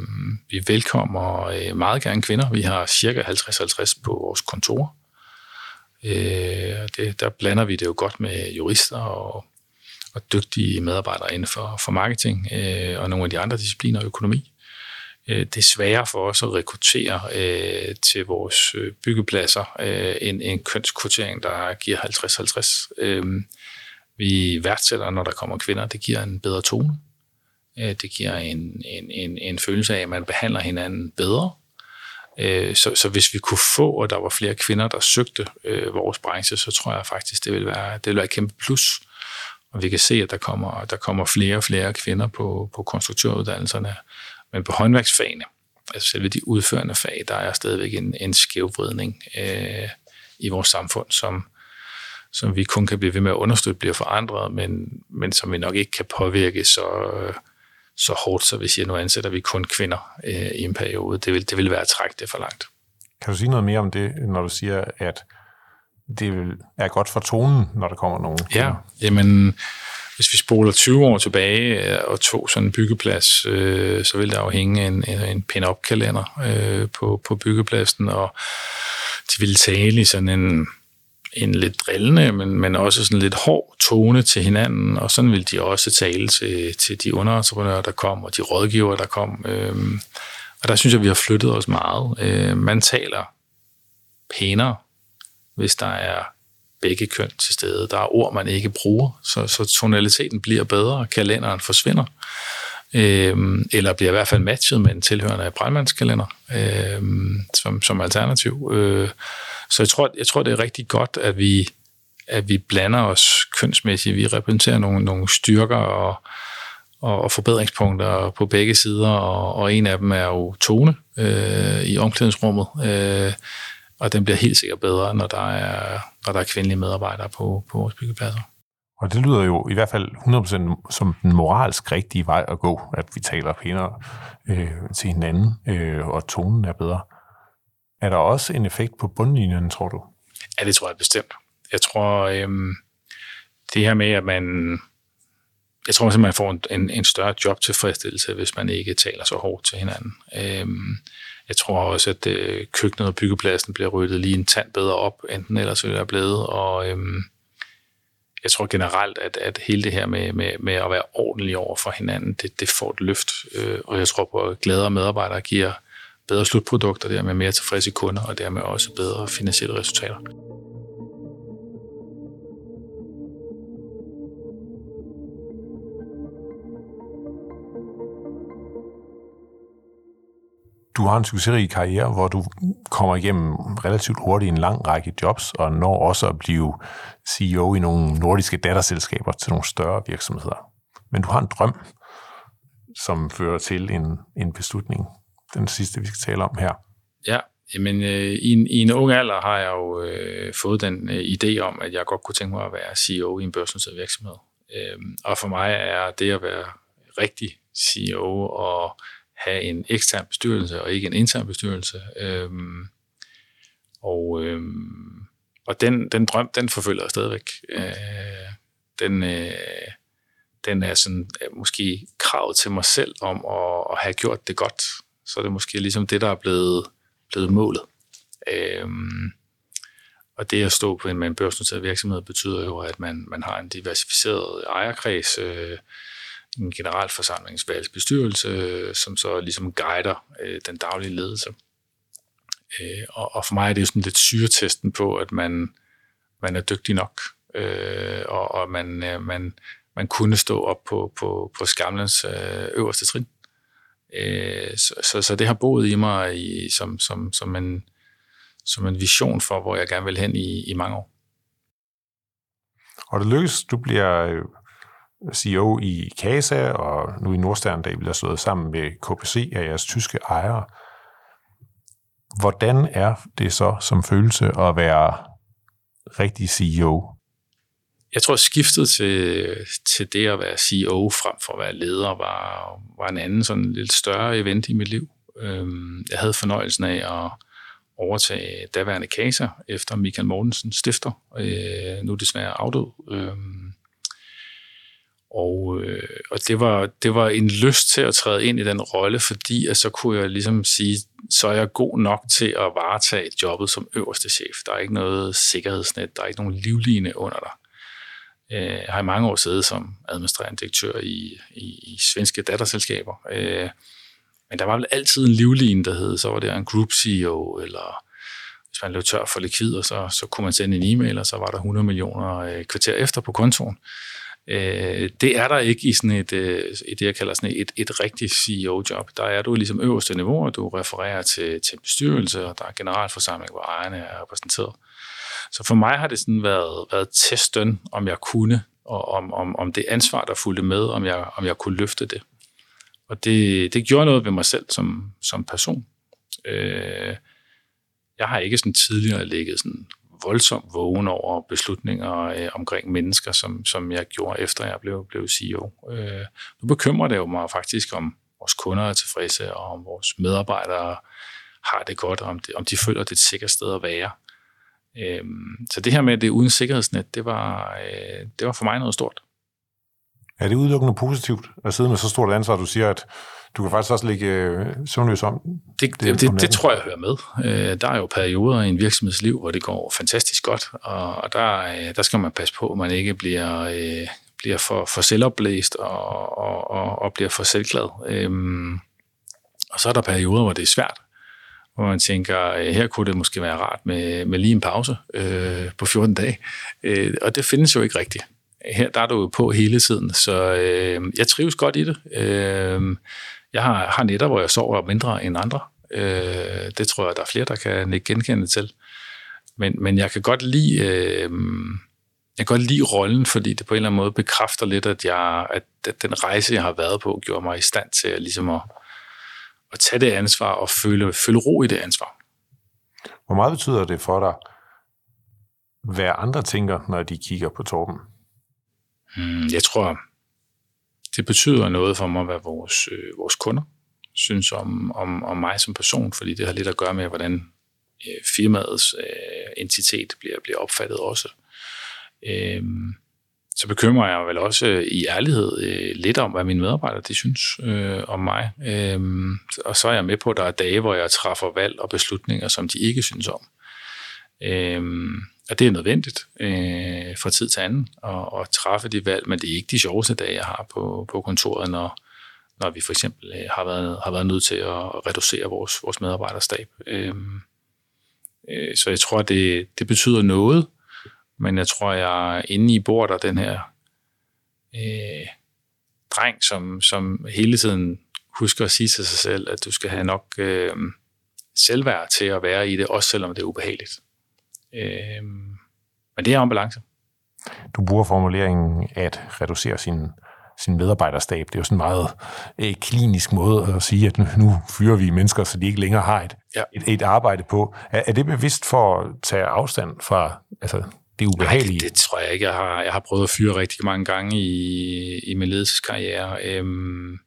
vi velkommer øh, meget gerne kvinder. Vi har cirka 50-50 på vores kontor. Øh, det, der blander vi det jo godt med jurister og, og dygtige medarbejdere inden for, for marketing øh, og nogle af de andre discipliner, økonomi. Øh, det er sværere for os at rekruttere øh, til vores øh, byggepladser øh, en, en kønskvotering, der giver 50-50. Øh, vi værdsætter, når der kommer kvinder. Det giver en bedre tone. Øh, det giver en, en, en, en følelse af, at man behandler hinanden bedre. Øh, så, så hvis vi kunne få, og der var flere kvinder, der søgte øh, vores branche, så tror jeg faktisk, det vil være, det ville være et kæmpe plus. Og vi kan se, at der kommer, der kommer flere og flere kvinder på, på konstruktøruddannelserne. Men på håndværksfagene, altså selve de udførende fag, der er stadigvæk en, en skævvridning øh, i vores samfund, som, som vi kun kan blive ved med at understøtte, bliver forandret, men, men som vi nok ikke kan påvirke så, så hårdt, så hvis jeg nu ansætter vi kun kvinder øh, i en periode. Det vil, det vil være at trække det for langt. Kan du sige noget mere om det, når du siger, at det er godt for tonen, når der kommer nogen? Ja, jamen hvis vi spoler 20 år tilbage øh, og tog sådan en byggeplads, øh, så ville der jo hænge en, en pin-up-kalender øh, på, på byggepladsen, og de ville tale i sådan en en lidt drillende, men, men også sådan lidt hård tone til hinanden, og sådan vil de også tale til, til de underentreprenører, der kom, og de rådgiver, der kom. Øh, og der synes jeg, vi har flyttet os meget. Øh, man taler pænere, hvis der er begge køn til stede. Der er ord, man ikke bruger, så, så tonaliteten bliver bedre, kalenderen forsvinder, øh, eller bliver i hvert fald matchet med en tilhørende brandmandskalender øh, som, som alternativ. Øh, så jeg tror, jeg tror, det er rigtig godt, at vi, at vi blander os kønsmæssigt. Vi repræsenterer nogle, nogle styrker og, og, og forbedringspunkter på begge sider, og, og en af dem er jo tone øh, i omklædningsrummet. Øh, og den bliver helt sikkert bedre, når der er, når der er kvindelige medarbejdere på, på vores byggepladser. Og det lyder jo i hvert fald 100% som den moralsk rigtige vej at gå, at vi taler pænere øh, til hinanden, øh, og tonen er bedre. Er der også en effekt på bundlinjen, tror du? Ja, det tror jeg bestemt. Jeg tror, øh, det her med, at man... Jeg tror simpelthen, man får en, en, en større jobtilfredsstillelse, hvis man ikke taler så hårdt til hinanden. Øh, jeg tror også, at øh, køkkenet og byggepladsen bliver ryddet lige en tand bedre op, enten ellers ville være blevet. Og øhm, jeg tror generelt, at, at hele det her med, med, med at være ordentlig over for hinanden, det, det får et løft. Øh, og jeg tror på, at gladere medarbejdere giver bedre slutprodukter, dermed mere tilfredse kunder, og dermed også bedre finansielle resultater. Du har en succesrig karriere, hvor du kommer igennem relativt hurtigt en lang række jobs, og når også at blive CEO i nogle nordiske datterselskaber til nogle større virksomheder. Men du har en drøm, som fører til en, en beslutning. Den sidste, vi skal tale om her. Ja, men øh, i, en, i en ung alder har jeg jo øh, fået den øh, idé om, at jeg godt kunne tænke mig at være CEO i en børsnoteret virksomhed. Øh, og for mig er det at være rigtig CEO og have en ekstern bestyrelse og ikke en intern bestyrelse. Øhm, og øhm, og den, den drøm, den forfølger jeg stadigvæk. Øh, den, øh, den er sådan er måske kravet til mig selv om at, at have gjort det godt. Så er det måske ligesom det, der er blevet, blevet målet. Øhm, og det at stå på en, med en børsnoteret virksomhed betyder jo, at man, man har en diversificeret ejerkreds, øh, en generalforsamlingsvalgs bestyrelse, som så ligesom guider øh, den daglige ledelse. Øh, og, og for mig er det jo sådan lidt syretesten på, at man, man er dygtig nok, øh, og, og man, øh, man, man kunne stå op på, på, på skamlens øh, øverste trin. Øh, så, så, så det har boet i mig i, som, som, som, en, som en vision for, hvor jeg gerne vil hen i, i mange år. Og det lykkes, du bliver øh, CEO i Casa, og nu i Nordstern, der bliver slået sammen med KPC af jeres tyske ejere. Hvordan er det så som følelse at være rigtig CEO? Jeg tror, skiftet til, til det at være CEO frem for at være leder var, var en anden sådan lidt større event i mit liv. Øhm, jeg havde fornøjelsen af at overtage daværende Casa efter Michael Mortensen stifter, øh, nu desværre afdød. Øhm, og, øh, og det, var, det var en lyst til at træde ind i den rolle, fordi at så kunne jeg ligesom sige, så er jeg god nok til at varetage jobbet som øverste chef. Der er ikke noget sikkerhedsnet, der er ikke nogen livline under dig. Øh, jeg har i mange år siddet som administrerende direktør i, i, i svenske datterselskaber. Øh, men der var vel altid en livline, der hed, så var det en group CEO, eller hvis man løb tør for likvider, så, så kunne man sende en e-mail, og så var der 100 millioner øh, kvarter efter på kontoen. Øh, Øh, det er der ikke i sådan et, øh, i det, jeg kalder sådan et, et rigtigt CEO-job. Der er du ligesom øverste niveau, og du refererer til, til bestyrelse, og der er generalforsamling, hvor ejerne er repræsenteret. Så for mig har det sådan været, været testen, om jeg kunne, og om, om, om det ansvar, der fulgte med, om jeg, om jeg kunne løfte det. Og det, det gjorde noget ved mig selv som, som person. Øh, jeg har ikke sådan tidligere ligget sådan voldsomt vågen over beslutninger øh, omkring mennesker, som, som jeg gjorde efter jeg blev, blev CEO. Øh, nu bekymrer det jo mig faktisk om vores kunder er tilfredse, og om vores medarbejdere har det godt, og om, det, om de føler, det er et sikkert sted at være. Øh, så det her med det uden sikkerhedsnet, det var, øh, det var for mig noget stort. Er det udelukkende positivt at sidde med så stort ansvar? Du siger, at du kan faktisk også ligge øh, søvnløs om det. Det, det, det tror jeg hører med. Øh, der er jo perioder i en virksomheds liv, hvor det går fantastisk godt, og, og der, øh, der skal man passe på, at man ikke bliver, øh, bliver for, for selvopblæst og, og, og, og bliver for selvglad. Øhm, og så er der perioder, hvor det er svært, hvor man tænker, øh, her kunne det måske være rart med, med lige en pause øh, på 14 dage. Øh, og det findes jo ikke rigtigt. Her der er du jo på hele tiden, så øh, jeg trives godt i det. Øh, jeg har, har netter, hvor jeg sover mindre end andre. Øh, det tror jeg, der er flere, der kan ikke genkende til. Men, men jeg kan godt lide... Øh, jeg kan godt lide rollen, fordi det på en eller anden måde bekræfter lidt, at, jeg, at den rejse, jeg har været på, gjorde mig i stand til at, ligesom at, at tage det ansvar og føle, føle ro i det ansvar. Hvor meget betyder det for dig, hvad andre tænker, når de kigger på Torben? Hmm, jeg tror, det betyder noget for mig, hvad vores, øh, vores kunder synes om, om, om mig som person, fordi det har lidt at gøre med, hvordan øh, firmaets øh, entitet bliver, bliver opfattet også. Øh, så bekymrer jeg vel også øh, i ærlighed øh, lidt om, hvad mine medarbejdere de synes øh, om mig. Øh, og så er jeg med på, at der er dage, hvor jeg træffer valg og beslutninger, som de ikke synes om. Øh, og det er nødvendigt øh, fra tid til anden at, at træffe de valg, men det er ikke de sjoveste dage, jeg har på, på kontoret, når, når vi for eksempel øh, har, været, har været nødt til at reducere vores, vores medarbejderstab. Øh, øh, så jeg tror, det, det betyder noget, men jeg tror, jeg inde i bord den her øh, dreng, som, som hele tiden husker at sige til sig selv, at du skal have nok øh, selvværd til at være i det, også selvom det er ubehageligt. Øh, men det er om balance. Du bruger formuleringen at reducere sin, sin medarbejderstab. Det er jo sådan en meget øh, klinisk måde at sige, at nu, nu fyrer vi mennesker, så de ikke længere har et, ja. et, et arbejde på. Er, er det bevidst for at tage afstand fra altså, det ubehagelige? Nej, det, det tror jeg ikke. Jeg har, jeg har prøvet at fyre rigtig mange gange i, i min ledelseskarriere. Øhm,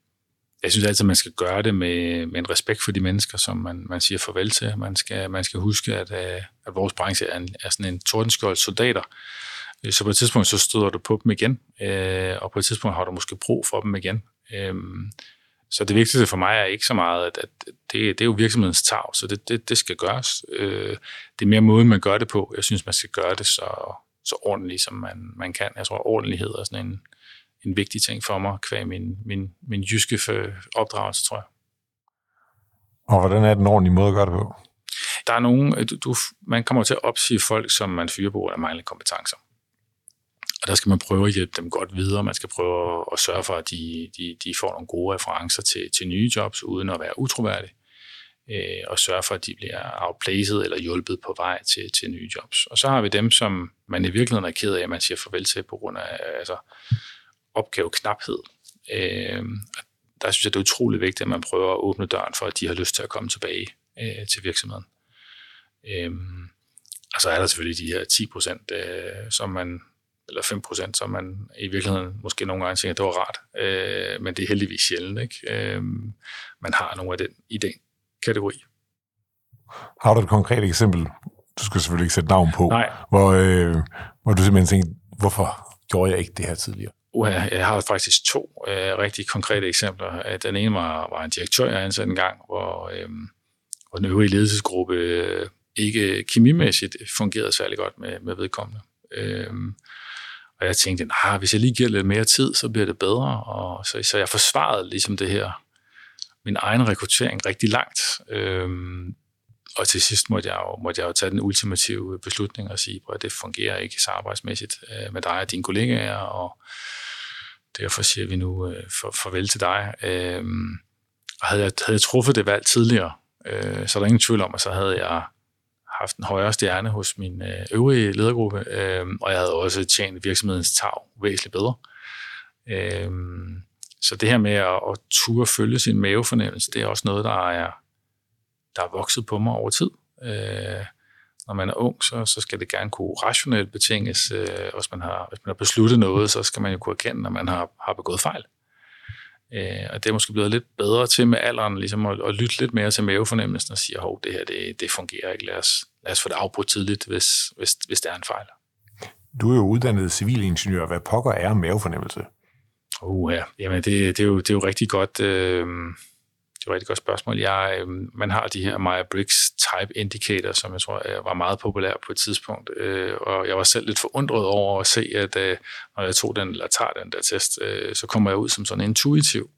jeg synes altid, at man skal gøre det med, med en respekt for de mennesker, som man, man siger farvel til. Man skal, man skal huske, at, øh, at vores branche er, en, er sådan en tordenskjold soldater. Øh, så på et tidspunkt, så støder du på dem igen, øh, og på et tidspunkt har du måske brug for dem igen. Øh, så det vigtigste for mig er ikke så meget, at, at det, det er jo virksomhedens tag, så det, det, det skal gøres. Det er mere måden, man gør det på. Jeg synes, man skal gøre det så, så ordentligt, som man, man kan. Jeg tror, ordentlighed er sådan en, en vigtig ting for mig, kvæg min, min, min jyske opdragelse, tror jeg. Og hvordan er den ordentlige måde at gøre det på? Der er nogen, du, du, man kommer til at opsige folk, som man fyrer på af manglende kompetencer. Og der skal man prøve at hjælpe dem godt videre. Man skal prøve at sørge for, at de, de, de får nogle gode referencer til, til nye jobs, uden at være utroværdige. Øh, og sørge for, at de bliver outplaced eller hjulpet på vej til, til nye jobs. Og så har vi dem, som man i virkeligheden er ked af, at man siger farvel til på grund af altså, opgaveknaphed. Øh, der synes jeg, det er utrolig vigtigt, at man prøver at åbne døren for, at de har lyst til at komme tilbage øh, til virksomheden. Øh, og så er der selvfølgelig de her 10 procent, øh, som man eller 5 procent, som man i virkeligheden måske nogle gange tænker, det var rart, øh, men det er heldigvis sjældent. Ikke? Øh, man har nogle af den i den kategori. Har du et konkret eksempel, du skal selvfølgelig ikke sætte navn på, Nej. Hvor, øh, hvor du simpelthen tænker, hvorfor gjorde jeg ikke det her tidligere? Uh, jeg har faktisk to øh, rigtig konkrete eksempler. Øh, den ene var, var en direktør, jeg ansatte en gang, hvor, øh, hvor den øvrige ledelsesgruppe øh, ikke kemimæssigt fungerede særlig godt med, med vedkommende. Øh, og jeg tænkte, nah, hvis jeg lige giver lidt mere tid, så bliver det bedre. Og så, så jeg forsvarede ligesom det her, min egen rekruttering rigtig langt. Øh, og til sidst måtte jeg, jo, måtte jeg jo tage den ultimative beslutning og sige, at det fungerer ikke så arbejdsmæssigt øh, med dig og dine kollegaer, og derfor siger vi nu øh, for, farvel til dig. Øh, og havde jeg, havde jeg truffet det valg tidligere, øh, så er der ingen tvivl om, at så havde jeg haft en højere stjerne hos min øh, øvrige ledergruppe, øh, og jeg havde også tjent virksomhedens tag væsentligt bedre. Øh, så det her med at, at turde følge sin mavefornemmelse, det er også noget, der er, der er vokset på mig over tid. Øh, når man er ung, så, så skal det gerne kunne rationelt betinges. Øh, hvis, man har, hvis man har besluttet noget, så skal man jo kunne erkende, når man har, har begået fejl. Øh, og det er måske blevet lidt bedre til med alderen, ligesom at, at lytte lidt mere til mavefornemmelsen og sige, at det her det, det fungerer ikke. Lad os, lad os få det afbrudt tidligt, hvis, hvis, hvis det er en fejl. Du er jo uddannet civilingeniør. Hvad pokker er mavefornemmelse? Uh, ja. Jamen, det, det, er jo, det er jo rigtig godt... Øh, det var et godt spørgsmål. Jeg, øh, man har de her Maya Briggs Type Indicator, som jeg tror jeg var meget populær på et tidspunkt, øh, og jeg var selv lidt forundret over at se, at øh, når jeg tog den, eller tager den der test, øh, så kommer jeg ud som sådan intuitiv.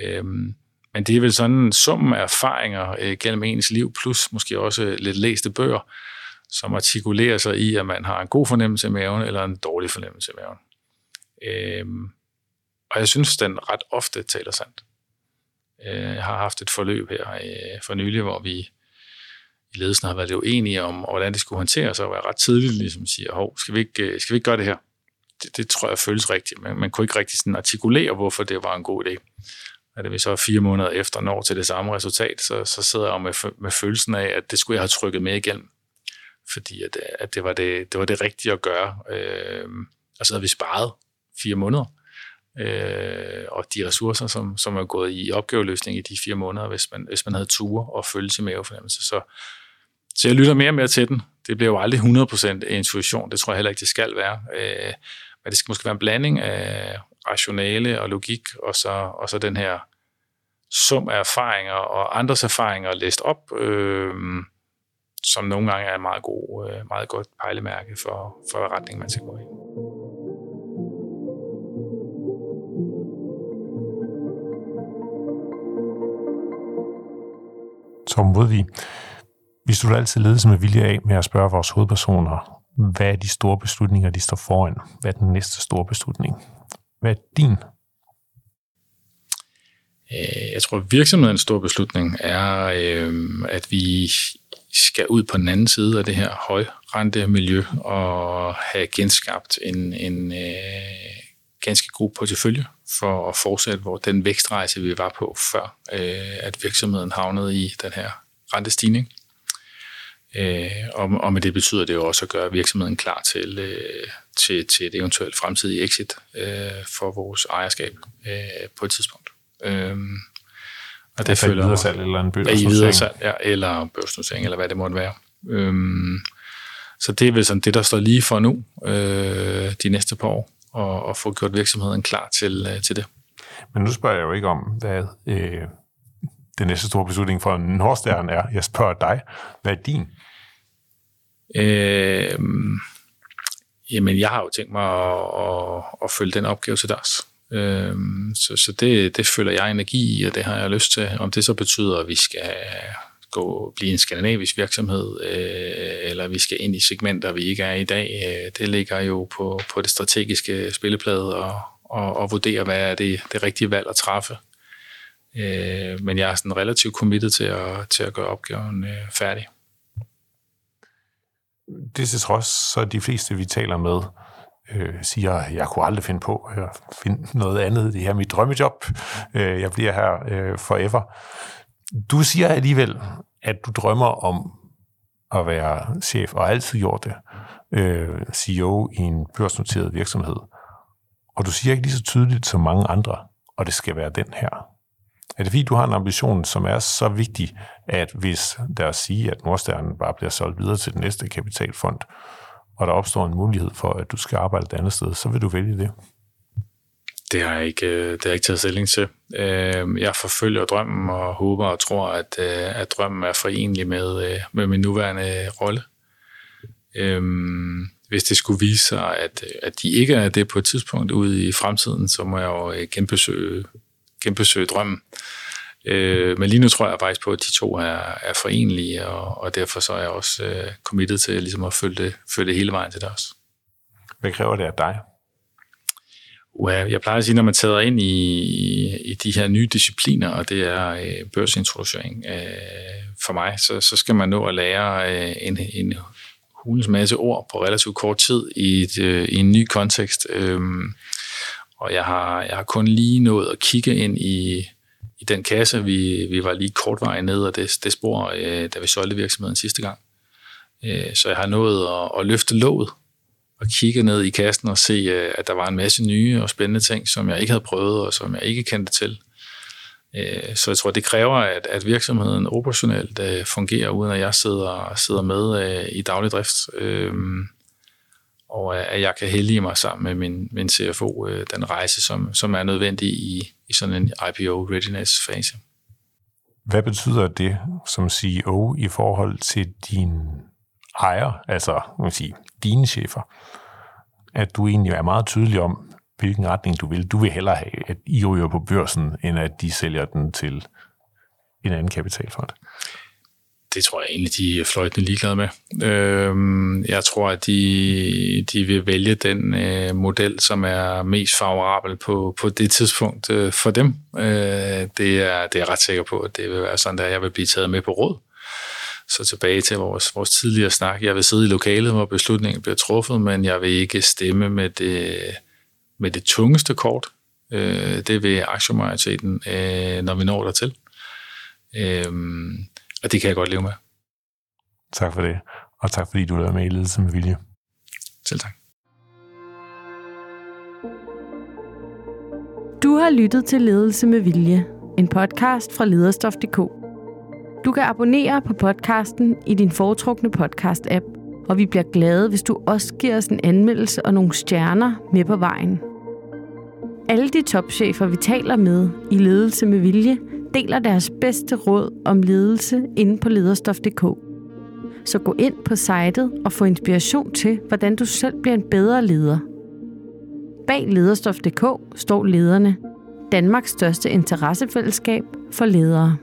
Øh, men det er vel sådan en sum af erfaringer øh, gennem ens liv, plus måske også lidt læste bøger, som artikulerer sig i, at man har en god fornemmelse i maven eller en dårlig fornemmelse i maven. Øh, og jeg synes, den ret ofte taler sandt øh, har haft et forløb her øh, for nylig, hvor vi i ledelsen har været lidt uenige om, hvordan det skulle håndteres, og være ret tidligt ligesom siger, hov, skal vi ikke, øh, skal vi ikke gøre det her? Det, det tror jeg føles rigtigt, men man kunne ikke rigtig sådan artikulere, hvorfor det var en god idé. Og det vi så fire måneder efter når til det samme resultat, så, så sidder jeg med, med følelsen af, at det skulle jeg have trykket med igennem. Fordi at, at det, var det, det var det rigtige at gøre. Øh, og så havde vi sparet fire måneder øh, og de ressourcer, som, som er gået i opgaveløsning i de fire måneder, hvis man, hvis man havde ture og følge til mavefornemmelse. Så, så jeg lytter mere og mere til den. Det bliver jo aldrig 100% intuition, det tror jeg heller ikke, det skal være. Øh, men det skal måske være en blanding af rationale og logik, og så, og så den her sum af erfaringer og andres erfaringer læst op, øh, som nogle gange er en meget, god, øh, meget godt pejlemærke for, for retningen, retning man skal gå i. Tom Modvig, vi slutter altid ledelse med vilje af med at spørge vores hovedpersoner, hvad er de store beslutninger, de står foran? Hvad er den næste store beslutning? Hvad er din? Øh, jeg tror, at virksomhedens store beslutning er, øh, at vi skal ud på den anden side af det her højrente miljø og have genskabt en, en øh, ganske god portefølje for at fortsætte hvor den vækstrejse, vi var på før, øh, at virksomheden havnede i den her rentestigning. Øh, og, og med det betyder det jo også at gøre virksomheden klar til, øh, til, til et eventuelt fremtidigt exit øh, for vores ejerskab øh, på et tidspunkt. Øh, og det føler mig, eller en børsnotering. Ja, eller børsnotering, eller hvad det måtte være. Øh, så det er vel sådan det, der står lige for nu, øh, de næste par år og, og få gjort virksomheden klar til, øh, til det. Men nu spørger jeg jo ikke om, hvad øh, den næste store beslutning for Nordstern er. Jeg spørger dig, hvad er din? Øh, jamen, jeg har jo tænkt mig at, at, at følge den opgave til dørs. Øh, så så det, det føler jeg energi i, og det har jeg lyst til. Om det så betyder, at vi skal gå, blive en skandinavisk virksomhed, øh, eller vi skal ind i segmenter, vi ikke er i dag. Øh, det ligger jo på, på det strategiske spilleplade og, og, og vurdere, hvad er det, det rigtige valg at træffe. Øh, men jeg er sådan relativt committed til at, til at gøre opgaven øh, færdig. Det til trods, så de fleste, vi taler med, øh, siger, jeg kunne aldrig finde på at finde noget andet. Det her er mit drømmejob. Øh, jeg bliver her øh, forever. Du siger alligevel, at du drømmer om at være chef, og altid gjort det, øh, CEO i en børsnoteret virksomhed. Og du siger ikke lige så tydeligt som mange andre, og det skal være den her. Er det fordi, du har en ambition, som er så vigtig, at hvis der siger, at Nordstjernen bare bliver solgt videre til den næste kapitalfond, og der opstår en mulighed for, at du skal arbejde et andet sted, så vil du vælge det? Det har jeg ikke, øh, det har jeg ikke taget stilling til. Øh, jeg forfølger drømmen og håber og tror, at, øh, at drømmen er forenlig med, med min nuværende rolle. Hvis det skulle vise sig, at, at de ikke er det på et tidspunkt ude i fremtiden, så må jeg jo genbesøge, genbesøge drømmen. Men lige nu tror jeg faktisk på, at de to er, er forenlige, og, og derfor så er jeg også committed til ligesom at følge det, følge det hele vejen til også. Hvad kræver det af dig? Well, jeg plejer at sige, når man tager ind i, i de her nye discipliner, og det er øh, børsintroducering øh, for mig, så, så skal man nå at lære øh, en, en hulens masse ord på relativt kort tid i, et, øh, i en ny kontekst. Øh, og jeg har, jeg har kun lige nået at kigge ind i, i den kasse, vi, vi var lige kort vej ned og det, det spor, øh, da vi solgte virksomheden sidste gang. Øh, så jeg har nået at, at løfte låget at kigge ned i kassen og se, øh, at der var en masse nye og spændende ting, som jeg ikke havde prøvet, og som jeg ikke kendte til. Øh, så jeg tror, det kræver, at, at virksomheden operationelt øh, fungerer, uden at jeg sidder, sidder med øh, i daglig drift. Og at jeg kan hellige mig sammen med min, min CFO den rejse, som, som er nødvendig i, i sådan en IPO readiness fase. Hvad betyder det som CEO i forhold til din ejer, altså man sige, dine chefer? At du egentlig er meget tydelig om, hvilken retning du vil. Du vil hellere have, at I ryger på børsen, end at de sælger den til en anden kapitalfond det tror jeg egentlig, de er fløjtende ligeglade med. Øh, jeg tror, at de, de vil vælge den øh, model, som er mest favorabel på, på det tidspunkt øh, for dem. Øh, det, er, det er jeg ret sikker på, at det vil være sådan, at jeg vil blive taget med på råd. Så tilbage til vores, vores tidligere snak. Jeg vil sidde i lokalet, hvor beslutningen bliver truffet, men jeg vil ikke stemme med det, med det tungeste kort. Øh, det vil aktiemajoriteten, øh, når vi når dertil. Øh, og det kan jeg godt leve med. Tak for det. Og tak fordi du lavede med i Ledelse med Vilje. Selv tak. Du har lyttet til Ledelse med Vilje, en podcast fra lederstof.dk. Du kan abonnere på podcasten i din foretrukne podcast-app, og vi bliver glade, hvis du også giver os en anmeldelse og nogle stjerner med på vejen. Alle de topchefer, vi taler med i Ledelse med Vilje, deler deres bedste råd om ledelse inde på lederstof.dk. Så gå ind på sitet og få inspiration til, hvordan du selv bliver en bedre leder. Bag lederstof.dk står lederne, Danmarks største interessefællesskab for ledere.